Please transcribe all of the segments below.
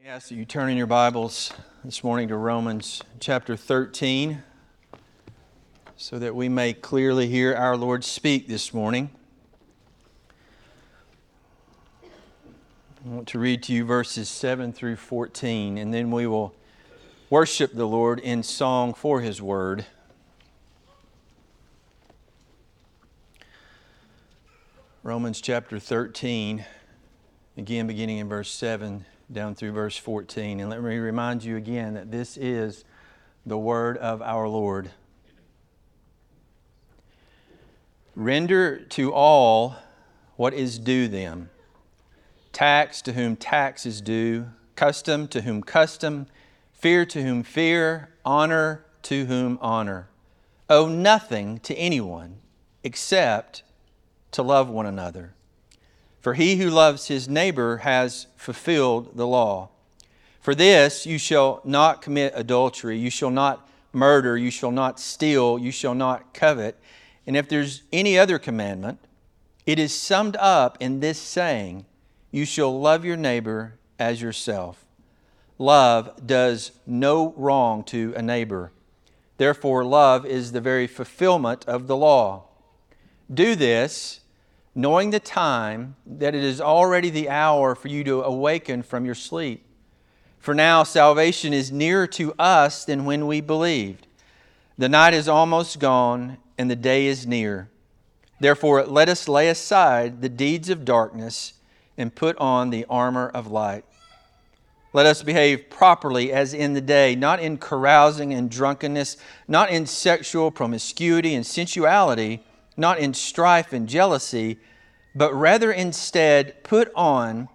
Let me ask that you turn in your Bibles this morning to Romans chapter 13 so that we may clearly hear our Lord speak this morning. I want to read to you verses 7 through 14, and then we will worship the Lord in song for His Word. Romans chapter 13, again beginning in verse 7 down through verse 14. And let me remind you again that this is the word of our Lord. Render to all what is due them tax to whom tax is due, custom to whom custom, fear to whom fear, honor to whom honor. Owe nothing to anyone except to love one another. For he who loves his neighbor has fulfilled the law. For this you shall not commit adultery, you shall not murder, you shall not steal, you shall not covet. And if there's any other commandment, it is summed up in this saying You shall love your neighbor as yourself. Love does no wrong to a neighbor. Therefore, love is the very fulfillment of the law. Do this, knowing the time that it is already the hour for you to awaken from your sleep. For now, salvation is nearer to us than when we believed. The night is almost gone, and the day is near. Therefore, let us lay aside the deeds of darkness and put on the armor of light. Let us behave properly as in the day, not in carousing and drunkenness, not in sexual promiscuity and sensuality not in strife and jealousy, but rather instead put on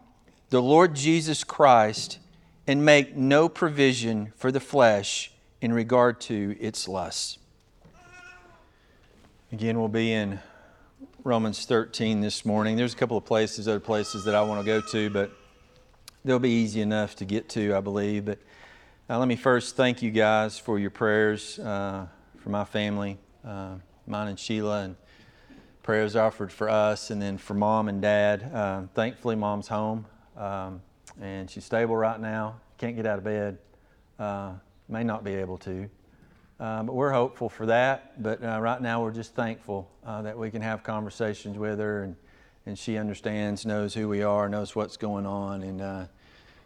the Lord Jesus Christ and make no provision for the flesh in regard to its lusts. Again, we'll be in Romans 13 this morning. There's a couple of places, other places that I want to go to, but they'll be easy enough to get to, I believe. But uh, let me first thank you guys for your prayers uh, for my family, uh, mine and Sheila, and prayers offered for us and then for mom and dad. Um, thankfully, mom's home um, and she's stable right now. Can't get out of bed. Uh, may not be able to. Uh, but we're hopeful for that. But uh, right now, we're just thankful uh, that we can have conversations with her and, and she understands, knows who we are, knows what's going on, and uh,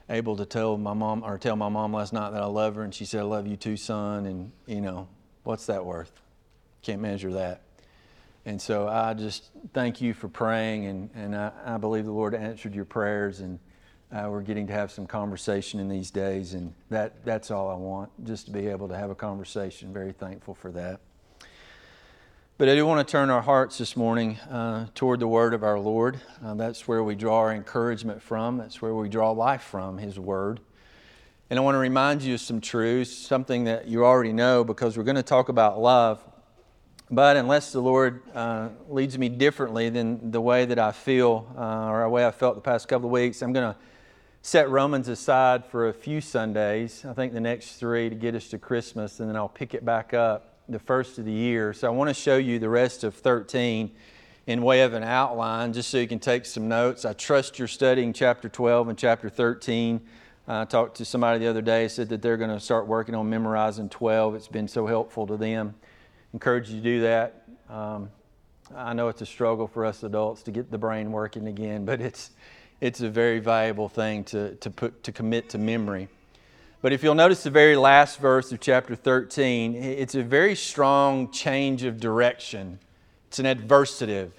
able to tell my mom or tell my mom last night that I love her, and she said, "I love you too, son." And you know, what's that worth? Can't measure that. And so I just thank you for praying, and, and I, I believe the Lord answered your prayers, and uh, we're getting to have some conversation in these days, and that, that's all I want, just to be able to have a conversation. Very thankful for that. But I do want to turn our hearts this morning uh, toward the Word of our Lord. Uh, that's where we draw our encouragement from, that's where we draw life from, His Word. And I want to remind you of some truths, something that you already know, because we're going to talk about love. But unless the Lord uh, leads me differently than the way that I feel uh, or the way I felt the past couple of weeks, I'm going to set Romans aside for a few Sundays. I think the next three to get us to Christmas, and then I'll pick it back up the first of the year. So I want to show you the rest of 13 in way of an outline just so you can take some notes. I trust you're studying chapter 12 and chapter 13. I talked to somebody the other day, said that they're going to start working on memorizing 12. It's been so helpful to them encourage you to do that. Um, I know it's a struggle for us adults to get the brain working again, but it's, it's a very valuable thing to, to, put, to commit to memory. But if you'll notice the very last verse of chapter 13, it's a very strong change of direction. It's an adversative.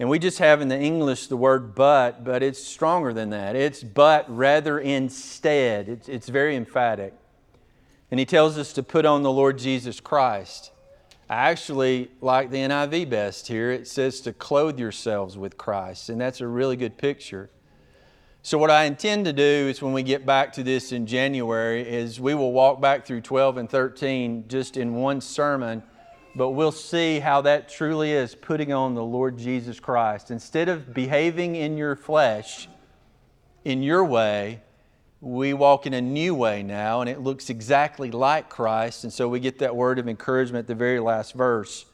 And we just have in the English the word but, but it's stronger than that. It's but rather instead. It's, it's very emphatic. And he tells us to put on the Lord Jesus Christ. I actually like the NIV best here. It says to clothe yourselves with Christ, and that's a really good picture. So what I intend to do is when we get back to this in January is we will walk back through 12 and 13 just in one sermon, but we'll see how that truly is putting on the Lord Jesus Christ. Instead of behaving in your flesh in your way, we walk in a new way now, and it looks exactly like Christ. And so we get that word of encouragement at the very last verse.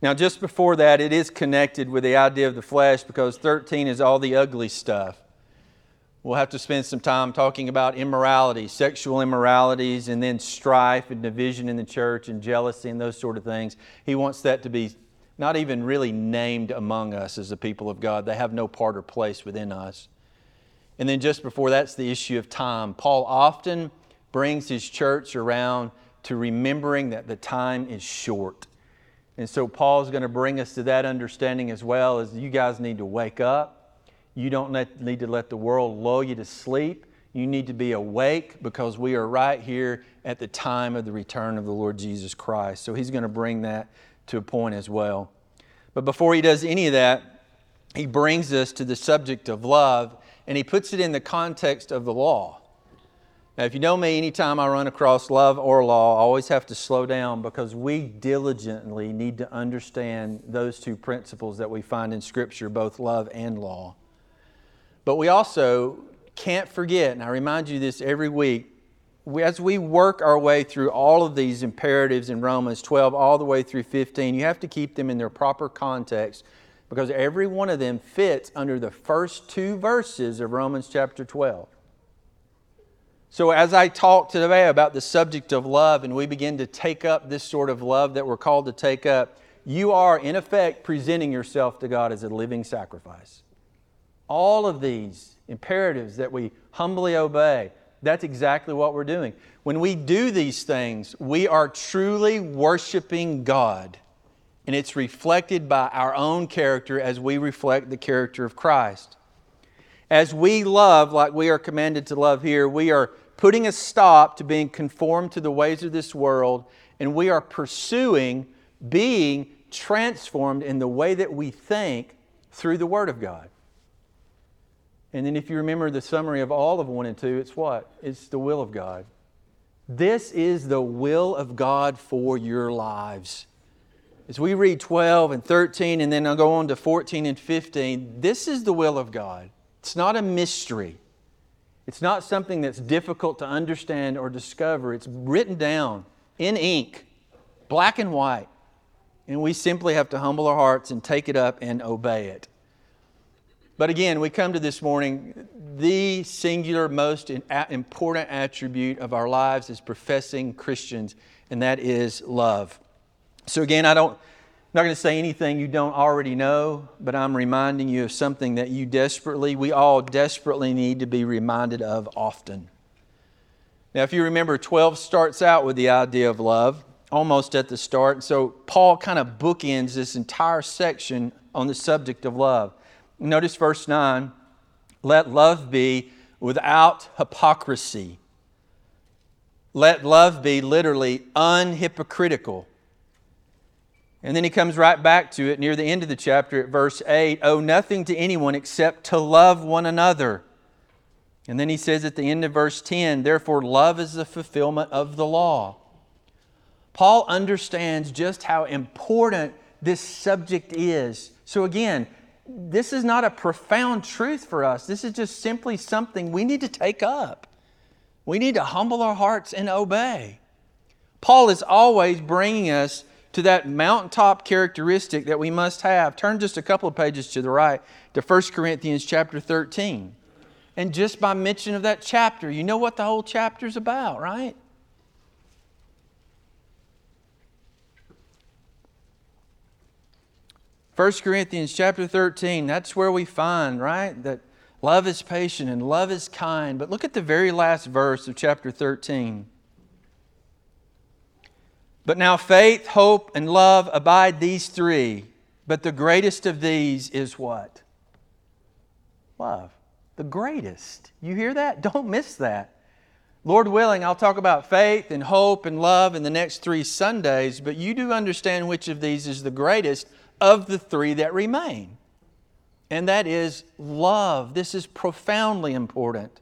Now, just before that, it is connected with the idea of the flesh because 13 is all the ugly stuff. We'll have to spend some time talking about immorality, sexual immoralities, and then strife and division in the church and jealousy and those sort of things. He wants that to be not even really named among us as the people of God. They have no part or place within us. And then just before that's the issue of time. Paul often brings his church around to remembering that the time is short. And so Paul's going to bring us to that understanding as well as you guys need to wake up you don't let, need to let the world lull you to sleep. You need to be awake because we are right here at the time of the return of the Lord Jesus Christ. So he's going to bring that to a point as well. But before he does any of that, he brings us to the subject of love and he puts it in the context of the law. Now, if you know me, anytime I run across love or law, I always have to slow down because we diligently need to understand those two principles that we find in Scripture, both love and law. But we also can't forget, and I remind you this every week, we, as we work our way through all of these imperatives in Romans 12 all the way through 15, you have to keep them in their proper context because every one of them fits under the first two verses of Romans chapter 12. So, as I talk today about the subject of love and we begin to take up this sort of love that we're called to take up, you are, in effect, presenting yourself to God as a living sacrifice. All of these imperatives that we humbly obey, that's exactly what we're doing. When we do these things, we are truly worshiping God. And it's reflected by our own character as we reflect the character of Christ. As we love, like we are commanded to love here, we are putting a stop to being conformed to the ways of this world, and we are pursuing being transformed in the way that we think through the Word of God. And then, if you remember the summary of all of 1 and 2, it's what? It's the will of God. This is the will of God for your lives. As we read 12 and 13, and then I'll go on to 14 and 15, this is the will of God. It's not a mystery. It's not something that's difficult to understand or discover. It's written down in ink, black and white. And we simply have to humble our hearts and take it up and obey it. But again, we come to this morning, the singular, most important attribute of our lives as professing Christians, and that is love. So again, I don't, I'm not going to say anything you don't already know, but I'm reminding you of something that you desperately, we all desperately need to be reminded of often. Now, if you remember, 12 starts out with the idea of love, almost at the start. So Paul kind of bookends this entire section on the subject of love. Notice verse 9 let love be without hypocrisy. Let love be literally unhypocritical. And then he comes right back to it near the end of the chapter at verse 8 owe nothing to anyone except to love one another. And then he says at the end of verse 10 therefore, love is the fulfillment of the law. Paul understands just how important this subject is. So, again, this is not a profound truth for us. This is just simply something we need to take up. We need to humble our hearts and obey. Paul is always bringing us to that mountaintop characteristic that we must have. Turn just a couple of pages to the right to 1 Corinthians chapter 13. And just by mention of that chapter, you know what the whole chapter is about, right? 1 Corinthians chapter 13, that's where we find, right, that love is patient and love is kind. But look at the very last verse of chapter 13. But now faith, hope, and love abide these three. But the greatest of these is what? Love. The greatest. You hear that? Don't miss that. Lord willing, I'll talk about faith and hope and love in the next three Sundays, but you do understand which of these is the greatest of the three that remain. And that is love. This is profoundly important.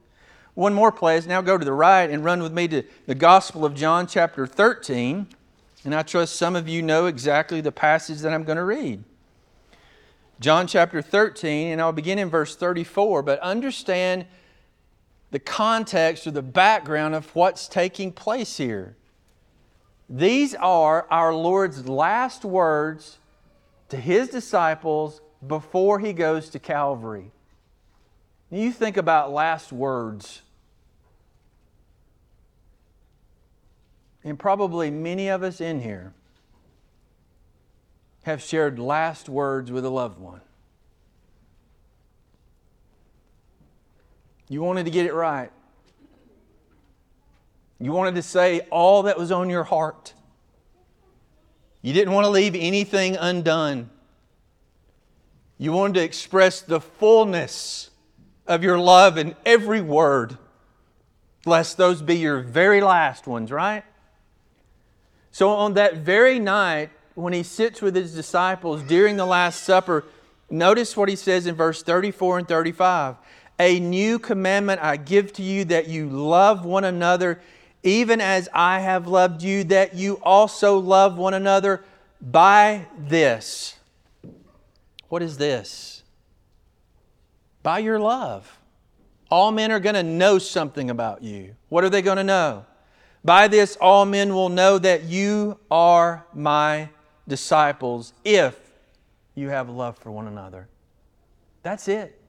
One more place. Now go to the right and run with me to the Gospel of John, chapter 13. And I trust some of you know exactly the passage that I'm going to read. John chapter 13, and I'll begin in verse 34, but understand the context or the background of what's taking place here. These are our Lord's last words to his disciples before he goes to Calvary. You think about last words. And probably many of us in here have shared last words with a loved one. You wanted to get it right. You wanted to say all that was on your heart. You didn't want to leave anything undone. You wanted to express the fullness of your love in every word, lest those be your very last ones, right? So, on that very night, when he sits with his disciples during the Last Supper, notice what he says in verse 34 and 35. A new commandment I give to you that you love one another, even as I have loved you, that you also love one another by this. What is this? By your love. All men are going to know something about you. What are they going to know? By this, all men will know that you are my disciples if you have love for one another. That's it.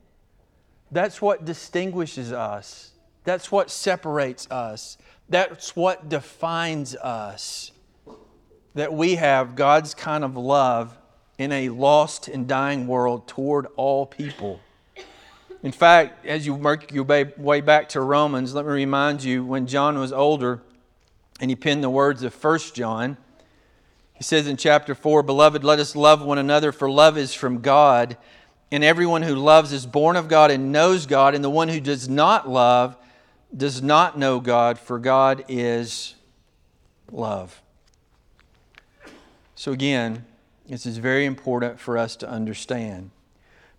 That's what distinguishes us. That's what separates us. That's what defines us. That we have God's kind of love in a lost and dying world toward all people. In fact, as you work your way back to Romans, let me remind you when John was older and he penned the words of 1 John, he says in chapter 4 Beloved, let us love one another, for love is from God. And everyone who loves is born of God and knows God. And the one who does not love does not know God, for God is love. So, again, this is very important for us to understand.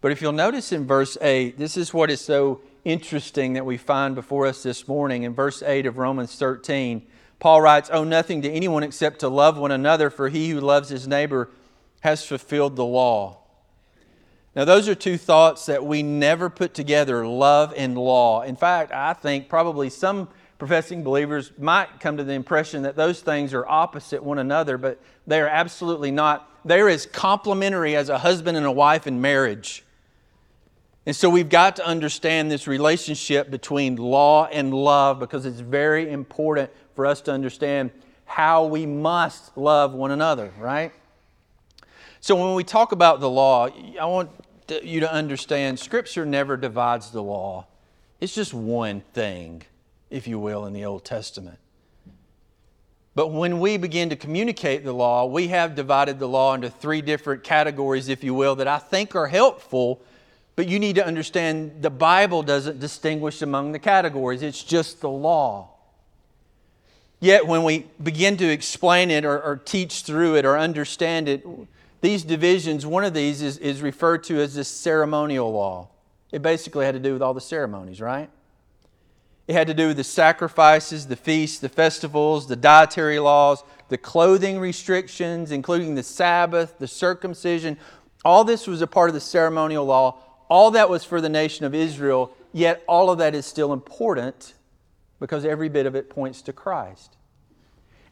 But if you'll notice in verse 8, this is what is so interesting that we find before us this morning. In verse 8 of Romans 13, Paul writes, Owe nothing to anyone except to love one another, for he who loves his neighbor has fulfilled the law. Now, those are two thoughts that we never put together love and law. In fact, I think probably some professing believers might come to the impression that those things are opposite one another, but they are absolutely not. They're as complementary as a husband and a wife in marriage. And so we've got to understand this relationship between law and love because it's very important for us to understand how we must love one another, right? So when we talk about the law, I want you to understand Scripture never divides the law. It's just one thing, if you will, in the Old Testament. But when we begin to communicate the law, we have divided the law into three different categories, if you will, that I think are helpful. But you need to understand the Bible doesn't distinguish among the categories, it's just the law. Yet, when we begin to explain it or, or, teach through it or understand it, these divisions, one of these is, is referred to as the ceremonial law. It basically had to do with all the ceremonies, right? It had to do with the sacrifices, the feasts, the festivals, the dietary laws, the clothing restrictions, including the Sabbath, the circumcision. All this was a part of the ceremonial law. All that was for the nation of Israel, yet all of that is still important because every bit of it points to Christ.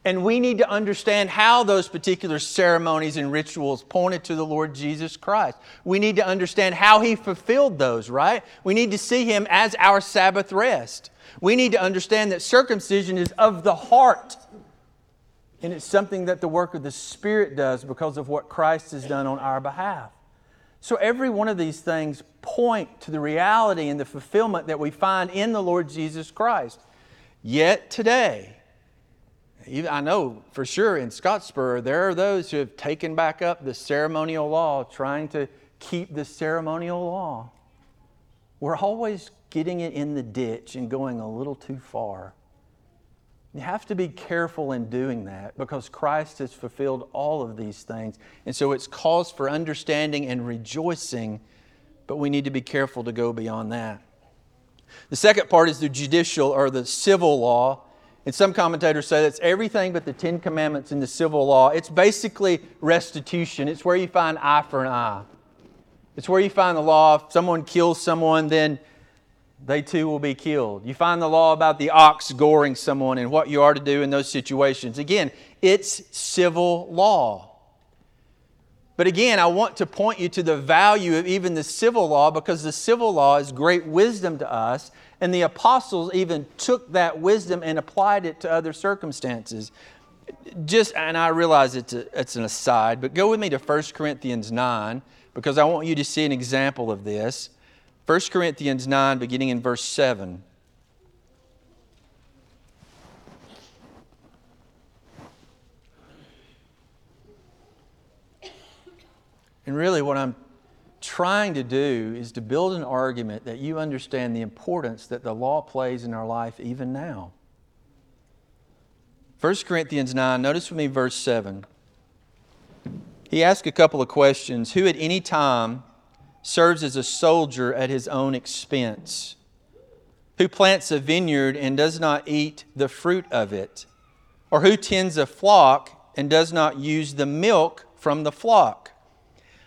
And we need to understand how those particular ceremonies and rituals pointed to the Lord Jesus Christ. We need to understand how He fulfilled those, right? We need to see Him as our Sabbath rest. We need to understand that circumcision is of the heart. And it's something that the work of the Spirit does because of what Christ has done on our behalf. So every one of these things point to the reality and the fulfillment that we find in the Lord Jesus Christ. Yet today, I know for sure in Scottsboro, there are those who have taken back up the ceremonial law, trying to keep the ceremonial law. We're always getting it in the ditch and going a little too far. You have to be careful in doing that because Christ has fulfilled all of these things. And so it's cause for understanding and rejoicing, but we need to be careful to go beyond that. The second part is the judicial or the civil law. And some commentators say that's everything but the Ten Commandments in the civil law. It's basically restitution. It's where you find eye for an eye. It's where you find the law. If someone kills someone, then they too will be killed. You find the law about the ox goring someone and what you are to do in those situations. Again, it's civil law. But again, I want to point you to the value of even the civil law because the civil law is great wisdom to us, and the apostles even took that wisdom and applied it to other circumstances. Just, and I realize it's, a, it's an aside, but go with me to 1 Corinthians 9 because I want you to see an example of this. 1 Corinthians 9, beginning in verse 7. And really, what I'm trying to do is to build an argument that you understand the importance that the law plays in our life even now. 1 Corinthians 9, notice with me verse 7. He asks a couple of questions. Who at any time serves as a soldier at his own expense? Who plants a vineyard and does not eat the fruit of it? Or who tends a flock and does not use the milk from the flock?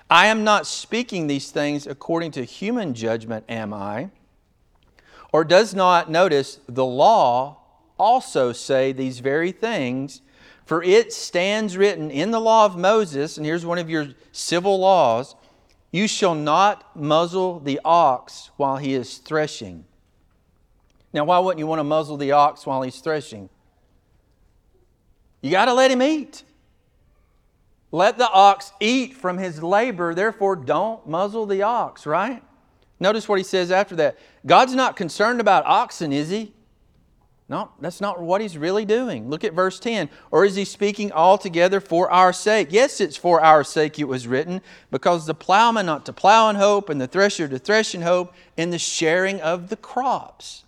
I am not speaking these things according to human judgment, am I? Or does not, notice, the law also say these very things? For it stands written in the law of Moses, and here's one of your civil laws you shall not muzzle the ox while he is threshing. Now, why wouldn't you want to muzzle the ox while he's threshing? You got to let him eat. Let the ox eat from his labor, therefore don't muzzle the ox, right? Notice what he says after that. God's not concerned about oxen, is he? No, that's not what he's really doing. Look at verse 10. Or is he speaking altogether for our sake? Yes, it's for our sake it was written, because the plowman ought to plow in hope, and the thresher to thresh in hope, in the sharing of the crops.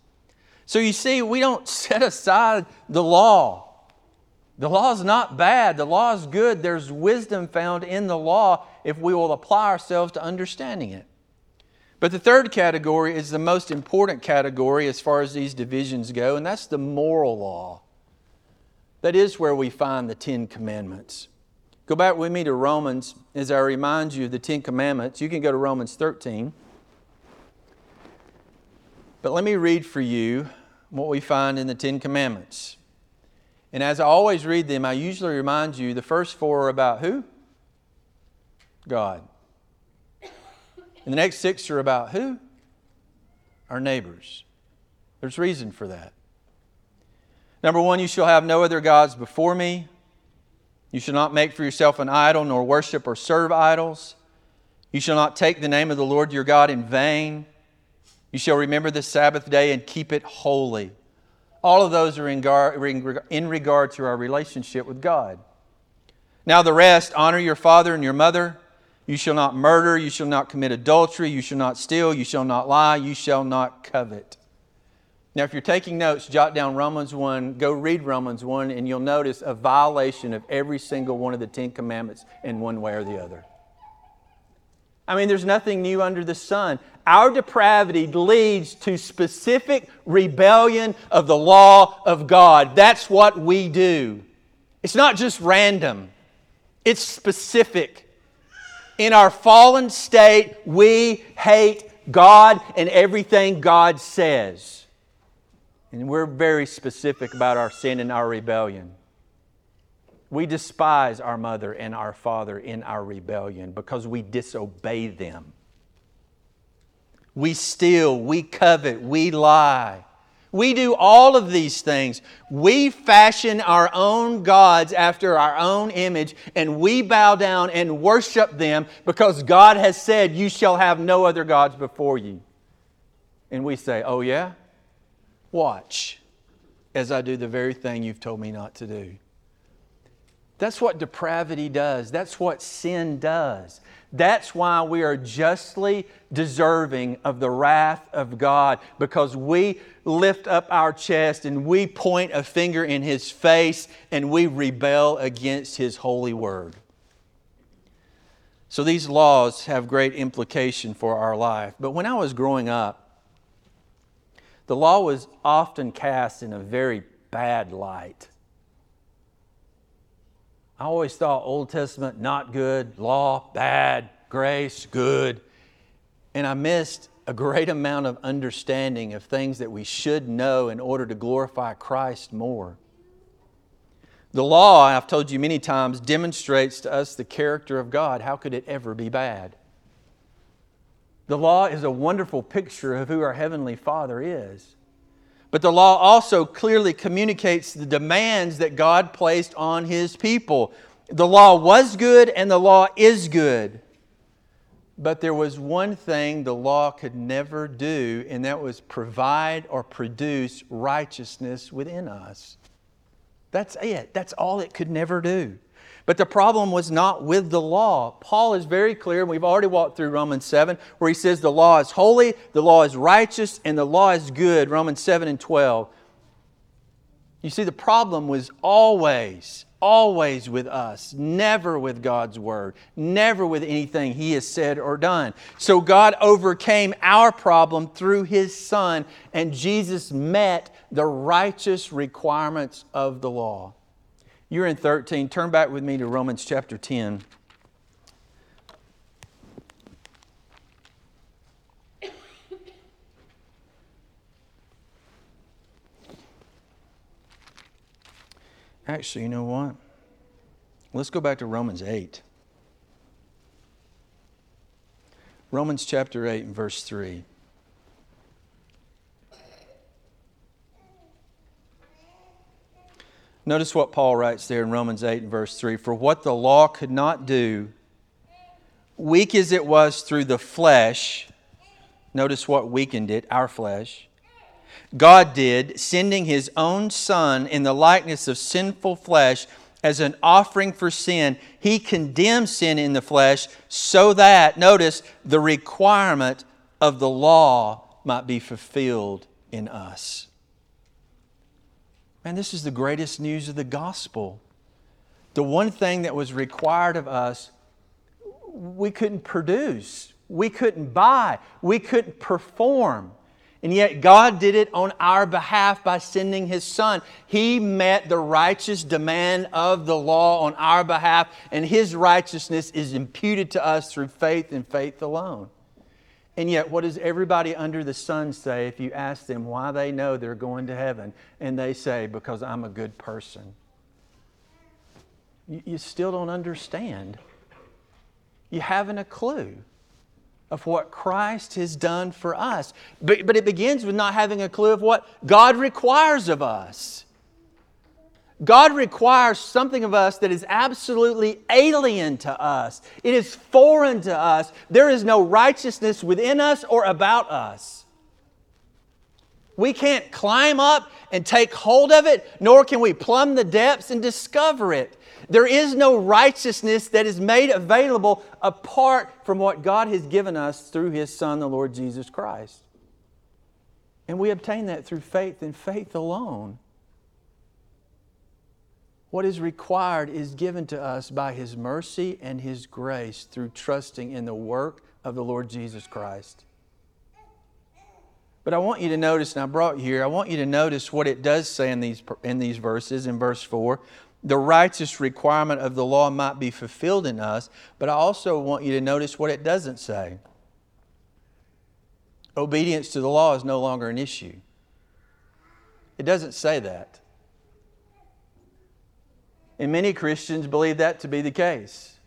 So you see, we don't set aside the law the law is not bad. The law is good. There's wisdom found in the law if we will apply ourselves to understanding it. But the third category is the most important category as far as these divisions go, and that's the moral law. That is where we find the Ten Commandments. Go back with me to Romans as I remind you of the Ten Commandments. You can go to Romans 13. But let me read for you what we find in the Ten Commandments. And as I always read them, I usually remind you the first four are about who? God. And the next six are about who? Our neighbors. There's reason for that. Number one, you shall have no other gods before me. You shall not make for yourself an idol, nor worship or serve idols. You shall not take the name of the Lord your God in vain. You shall remember the Sabbath day and keep it holy. All of those are in, in regard to our relationship with God. Now, the rest honor your father and your mother. You shall not murder. You shall not commit adultery. You shall not steal. You shall not lie. You shall not covet. Now, if you're taking notes, jot down Romans 1, go read Romans 1, and you'll notice a violation of every single one of the Ten Commandments in one way or the other. I mean, there's nothing new under the sun. Our depravity leads to specific rebellion of the law of God. That's what we do. It's not just random, it's specific. In our fallen state, we hate God and everything God says. And we're very specific about our sin and our rebellion. We despise our mother and our father in our rebellion because we disobey them. We steal, we covet, we lie. We do all of these things. We fashion our own gods after our own image, and we bow down and worship them because God has said, You shall have no other gods before you. And we say, Oh, yeah? Watch as I do the very thing you've told me not to do. That's what depravity does. That's what sin does. That's why we are justly deserving of the wrath of God because we lift up our chest and we point a finger in His face and we rebel against His holy word. So these laws have great implication for our life. But when I was growing up, the law was often cast in a very bad light. I always thought Old Testament not good, law bad, grace good. And I missed a great amount of understanding of things that we should know in order to glorify Christ more. The law, I've told you many times, demonstrates to us the character of God. How could it ever be bad? The law is a wonderful picture of who our Heavenly Father is. But the law also clearly communicates the demands that God placed on His people. The law was good and the law is good. But there was one thing the law could never do, and that was provide or produce righteousness within us. That's it. That's all it could never do. But the problem was not with the law. Paul is very clear, and we've already walked through Romans 7, where he says the law is holy, the law is righteous, and the law is good. Romans 7 and 12. You see, the problem was always, always with us, never with God's Word, never with anything He has said or done. So God overcame our problem through His Son, and Jesus met the righteous requirements of the law. You're in 13. Turn back with me to Romans chapter 10. Actually, you know what? Let's go back to Romans 8. Romans chapter 8 and verse 3. Notice what Paul writes there in Romans 8 and verse 3 For what the law could not do, weak as it was through the flesh, notice what weakened it, our flesh. God did, sending his own Son in the likeness of sinful flesh as an offering for sin. He condemned sin in the flesh so that, notice, the requirement of the law might be fulfilled in us. Man, this is the greatest news of the gospel. The one thing that was required of us, we couldn't produce, we couldn't buy, we couldn't perform. And yet, God did it on our behalf by sending His Son. He met the righteous demand of the law on our behalf, and His righteousness is imputed to us through faith and faith alone. And yet, what does everybody under the sun say if you ask them why they know they're going to heaven? And they say, Because I'm a good person. You, still don't understand. You haven't a clue of what Christ has done for us. But, but it begins with not having a clue of what God requires of us. God requires something of us that is absolutely alien to us. It is foreign to us. There is no righteousness within us or about us. We can't climb up and take hold of it, nor can we plumb the depths and discover it. There is no righteousness that is made available apart from what God has given us through His Son, the Lord Jesus Christ. And we obtain that through faith and faith alone. What is required is given to us by His mercy and His grace through trusting in the work of the Lord Jesus Christ. But I want you to notice, and I brought you here, I want you to notice what it does say in these, in these verses, in verse 4. The righteous requirement of the law might be fulfilled in us, but I also want you to notice what it doesn't say. Obedience to the law is no longer an issue. It doesn't say that. And many Christians believe that to be the case.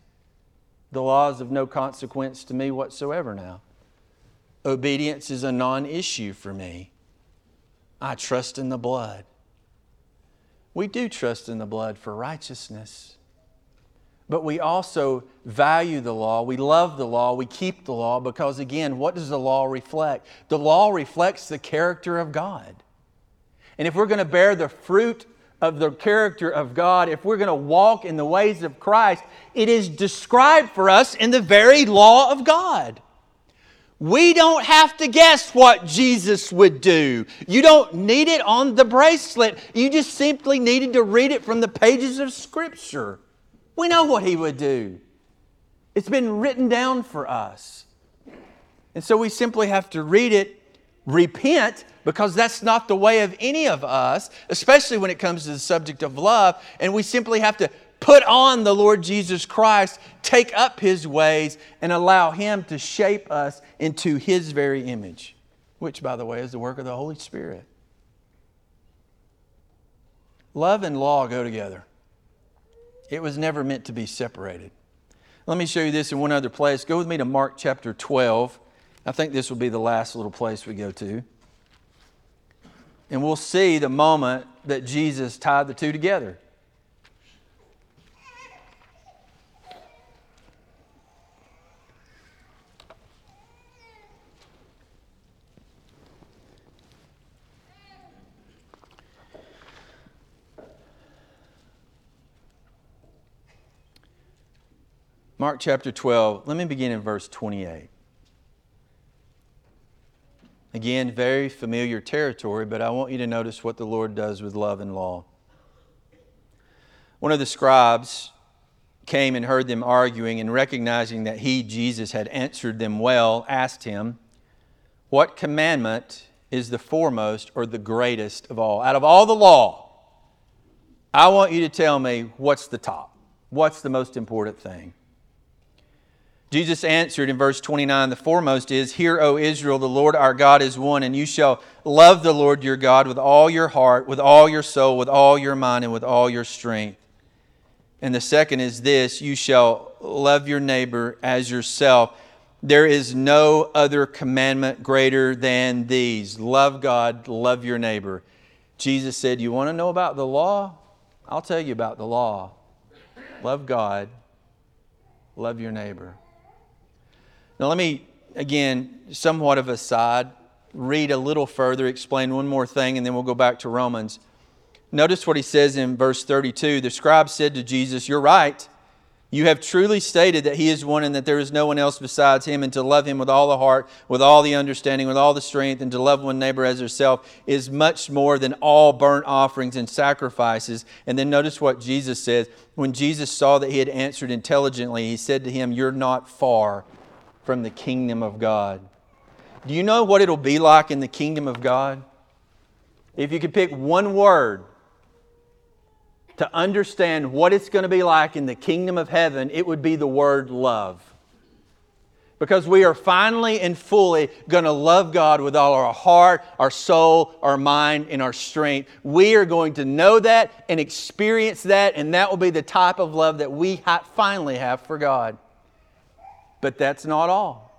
The law is of no consequence to me whatsoever now. Obedience is a non issue for me. I trust in the blood. We do trust in the blood for righteousness. But we also value the law. We love the law. We keep the law because, again, what does the law reflect? The law reflects the character of God. And if we're going to bear the fruit of the character of God, if we're going to walk in the ways of Christ, it is described for us in the very law of God. We don't have to guess what Jesus would do. You don't need it on the bracelet. You just simply needed to read it from the pages of Scripture. We know what He would do. It's been written down for us. And so we simply have to read it, repent, because that's not the way of any of us, especially when it comes to the subject of love. And we simply have to put on the Lord Jesus Christ, take up His ways, and allow Him to shape us into His very image, which, by the way, is the work of the Holy Spirit. Love and law go together. It was never meant to be separated. Let me show you this in one other place. Go with me to Mark chapter 12. I think this will be the last little place we go to. And we'll see the moment that Jesus tied the two together. Mark chapter 12, let me begin in verse 28. Again, very familiar territory, but I want you to notice what the Lord does with love and law. One of the scribes came and heard them arguing, and recognizing that he, Jesus, had answered them well, asked him, What commandment is the foremost or the greatest of all? Out of all the law, I want you to tell me what's the top. What's the most important thing? Jesus answered in verse 29 The foremost is, Hear, O Israel, the Lord our God is one, and you shall love the Lord your God with all your heart, with all your soul, with all your mind, and with all your strength. And the second is this You shall love your neighbor as yourself. There is no other commandment greater than these love God, love your neighbor. Jesus said, You want to know about the law? I'll tell you about the law. Love God, love your neighbor. Now, let me, again, somewhat of a side, read a little further, explain one more thing, and then we'll go back to Romans. Notice what he says in verse 32. The scribe said to Jesus, You're right. You have truly stated that He is one and that there is no one else besides Him, and to love Him with all the heart, with all the understanding, with all the strength, and to love one neighbor as yourself is much more than all burnt offerings and sacrifices. And then notice what Jesus says. When Jesus saw that he had answered intelligently, He said to him, You're not far from the kingdom of God. Do you know what it'll be like in the kingdom of God? If you could pick one word to understand what it's going to be like in the kingdom of heaven, it would be the word love. Because we are finally and fully going to love God with all our heart, our soul, our mind, and our strength. We are going to know that and experience that, and that will be the type of love that we finally have for God. But that's not all.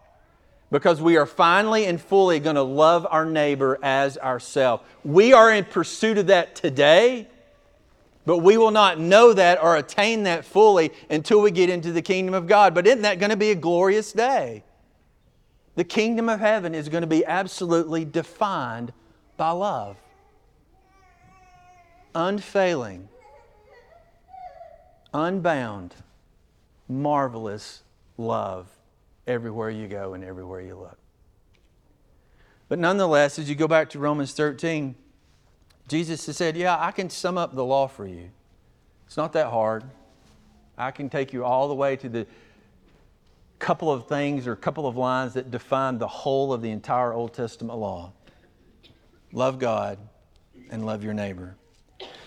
Because we are finally and fully going to love our neighbor as ourselves. We are in pursuit of that today, but we will not know that or attain that fully until we get into the kingdom of God. But isn't that going to be a glorious day? The kingdom of heaven is going to be absolutely defined by love. Unfailing, unbound, marvelous love everywhere you go and everywhere you look. But nonetheless, as you go back to Romans 13, Jesus has said, Yeah, I can sum up the law for you. It's not that hard. I can take you all the way to the couple of things or couple of lines that define the whole of the entire Old Testament law love God and love your neighbor.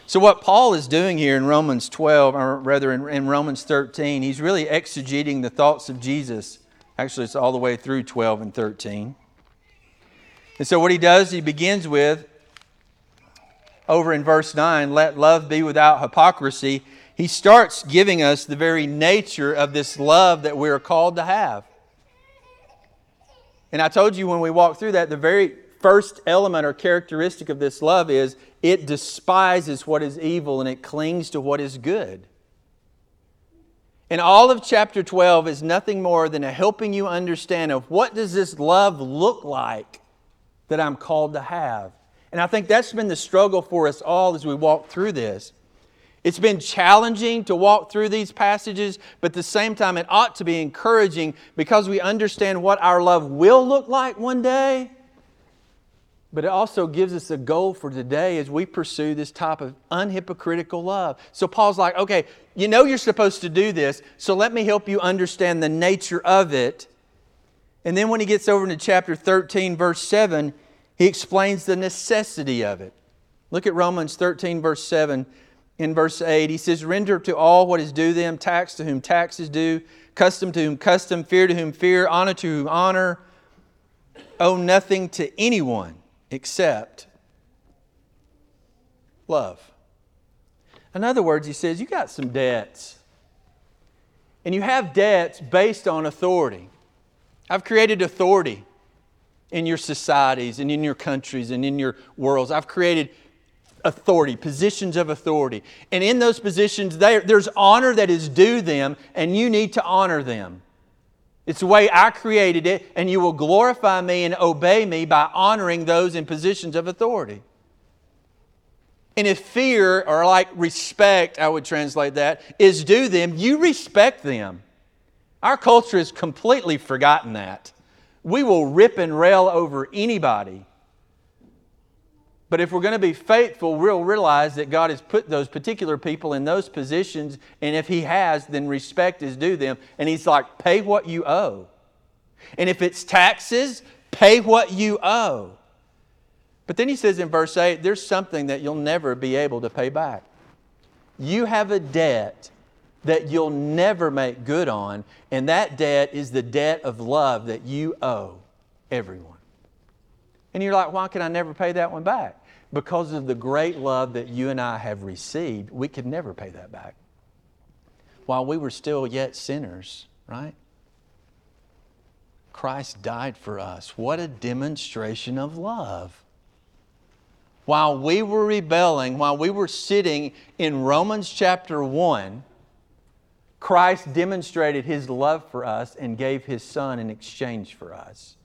So, what Paul is doing here in Romans 12, or rather in, in Romans 13, he's really exegeting the thoughts of Jesus Actually, it's all the way through 12 and 13. And so, what he does, he begins with, over in verse 9, let love be without hypocrisy. He starts giving us the very nature of this love that we are called to have. And I told you when we walked through that, the very first element or characteristic of this love is it despises what is evil and it clings to what is good. And all of chapter 12 is nothing more than a helping you understand of what does this love look like that I'm called to have. And I think that's been the struggle for us all as we walk through this. It's been challenging to walk through these passages, but at the same time, it ought to be encouraging because we understand what our love will look like one day but it also gives us a goal for today as we pursue this type of unhypocritical love. So Paul's like, okay, you know you're supposed to do this, so let me help you understand the nature of it. And then when he gets over into chapter 13, verse 7, he explains the necessity of it. Look at Romans 13, verse 7. In verse 8, he says, Render to all what is due them, tax to whom tax is due, custom to whom custom, fear to whom fear, honor to whom honor. Owe nothing to anyone except love. In other words, he says, You got some debts. And you have debts based on authority. I've created authority in your societies and in your countries and in your worlds. I've created authority, positions of authority. And in those positions, there's honor that is due them, and you need to honor them. It's the way I created it, and you will glorify me and obey me by honoring those in positions of authority. And if fear, or like respect, I would translate that, is due them, you respect them. Our culture has completely forgotten that. We will rip and rail over anybody. But if we're going to be faithful, we'll realize that God has put those particular people in those positions, and if He has, then respect is due them. And He's like, pay what you owe. And if it's taxes, pay what you owe. But then He says in verse 8, there's something that you'll never be able to pay back. You have a debt that you'll never make good on, and that debt is the debt of love that you owe everyone. And you're like, why can I never pay that one back? Because of the great love that you and I have received, we could never pay that back. While we were still yet sinners, right? Christ died for us. What a demonstration of love. While we were rebelling, while we were sitting in Romans chapter 1, Christ demonstrated his love for us and gave his son in exchange for us.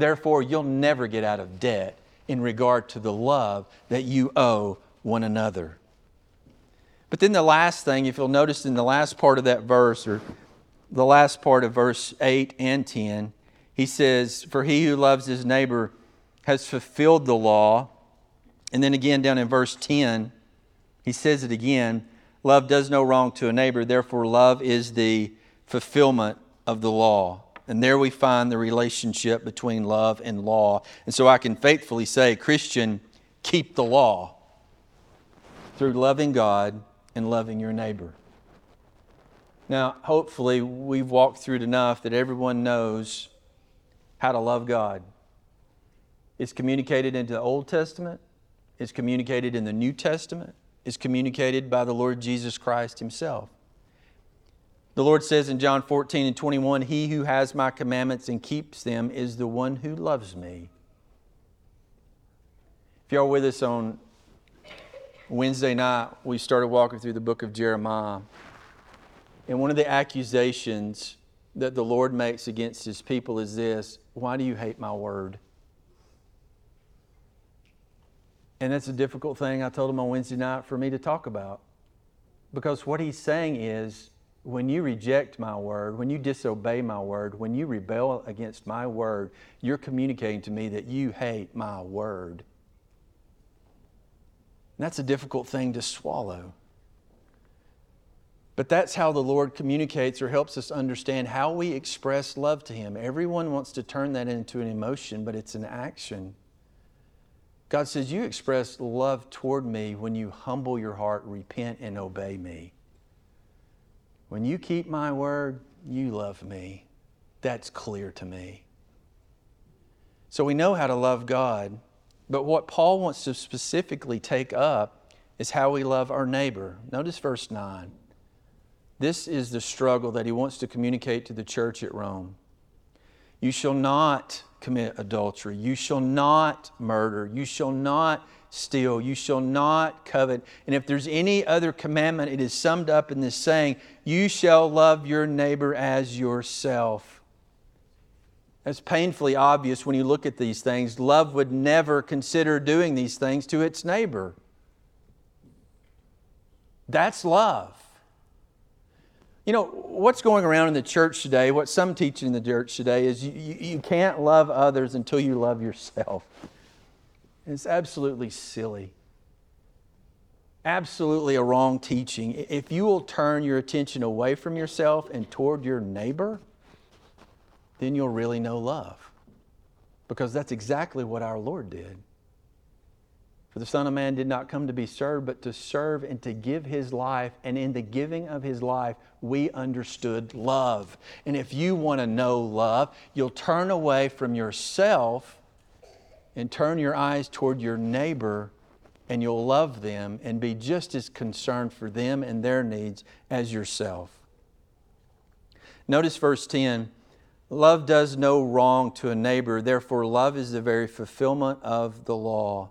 Therefore, you'll never get out of debt in regard to the love that you owe one another. But then the last thing, if you'll notice in the last part of that verse, or the last part of verse 8 and 10, he says, For he who loves his neighbor has fulfilled the law. And then again, down in verse 10, he says it again Love does no wrong to a neighbor, therefore, love is the fulfillment of the law. And there we find the relationship between love and law. And so I can faithfully say, Christian, keep the law through loving God and loving your neighbor. Now, hopefully, we've walked through it enough that everyone knows how to love God. It's communicated into the Old Testament, it's communicated in the New Testament it's communicated by the Lord Jesus Christ Himself. The Lord says in John 14 and 21 He who has my commandments and keeps them is the one who loves me. If y'all with us on Wednesday night, we started walking through the book of Jeremiah. And one of the accusations that the Lord makes against his people is this Why do you hate my word? And that's a difficult thing I told him on Wednesday night for me to talk about. Because what he's saying is when you reject my word, when you disobey my word, when you rebel against my word, you're communicating to me that you hate my word. And that's a difficult thing to swallow. But that's how the Lord communicates or helps us understand how we express love to Him. Everyone wants to turn that into an emotion, but it's an action. God says, You express love toward me when you humble your heart, repent, and obey me. When you keep my word, you love me. That's clear to me. So we know how to love God, but what Paul wants to specifically take up is how we love our neighbor. Notice verse 9. This is the struggle that he wants to communicate to the church at Rome. You shall not commit adultery. You shall not murder. You shall not steal. You shall not covet. And if there's any other commandment, it is summed up in this saying, You shall love your neighbor as yourself. That's painfully obvious when you look at these things. Love would never consider doing these things to its neighbor. That's love. You know, what's going around in the church today, what some teach in the church today, is you, you, you can't love others until you love yourself. It's absolutely silly. Absolutely a wrong teaching. If you will turn your attention away from yourself and toward your neighbor, then you'll really know love. Because that's exactly what our Lord did. For the Son of Man did not come to be served, but to serve and to give his life. And in the giving of his life, we understood love. And if you want to know love, you'll turn away from yourself and turn your eyes toward your neighbor and you'll love them and be just as concerned for them and their needs as yourself. Notice verse 10 Love does no wrong to a neighbor, therefore, love is the very fulfillment of the law.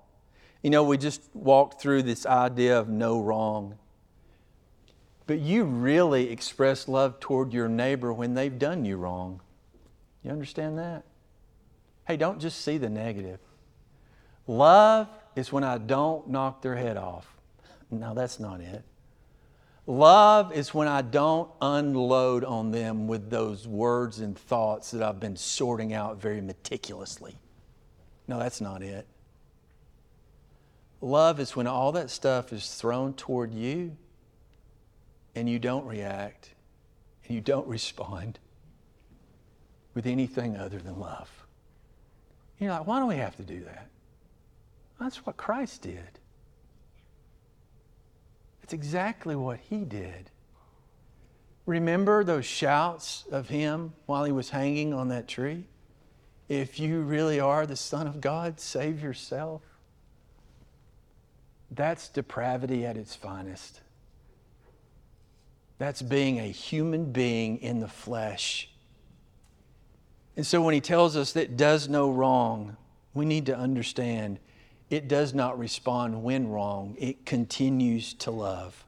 You know, we just walked through this idea of no wrong. But you really express love toward your neighbor when they've done you wrong. You understand that? Hey, don't just see the negative. Love is when I don't knock their head off. No, that's not it. Love is when I don't unload on them with those words and thoughts that I've been sorting out very meticulously. No, that's not it. Love is when all that stuff is thrown toward you and you don't react and you don't respond with anything other than love. You're like, why do we have to do that? That's what Christ did. It's exactly what he did. Remember those shouts of him while he was hanging on that tree? If you really are the Son of God, save yourself. That's depravity at its finest. That's being a human being in the flesh. And so when he tells us that does no wrong, we need to understand it does not respond when wrong, it continues to love.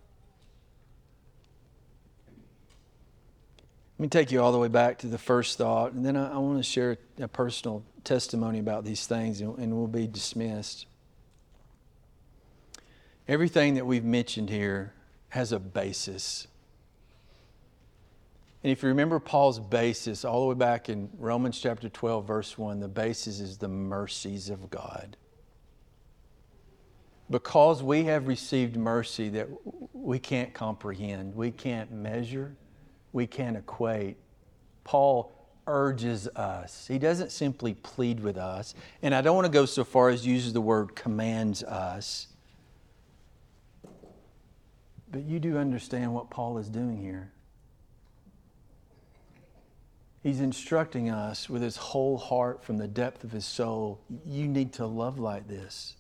Let me take you all the way back to the first thought, and then I, I want to share a personal testimony about these things, and, and we'll be dismissed. Everything that we've mentioned here has a basis. And if you remember Paul's basis all the way back in Romans chapter 12, verse 1, the basis is the mercies of God because we have received mercy that we can't comprehend, we can't measure, we can't equate, Paul urges us. He doesn't simply plead with us. And I don't want to go so far as use the word commands us. But you do understand what Paul is doing here. He's instructing us with his whole heart from the depth of his soul. You need to love like this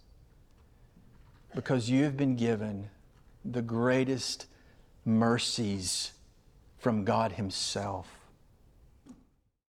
because you have been given the greatest mercies from God Himself.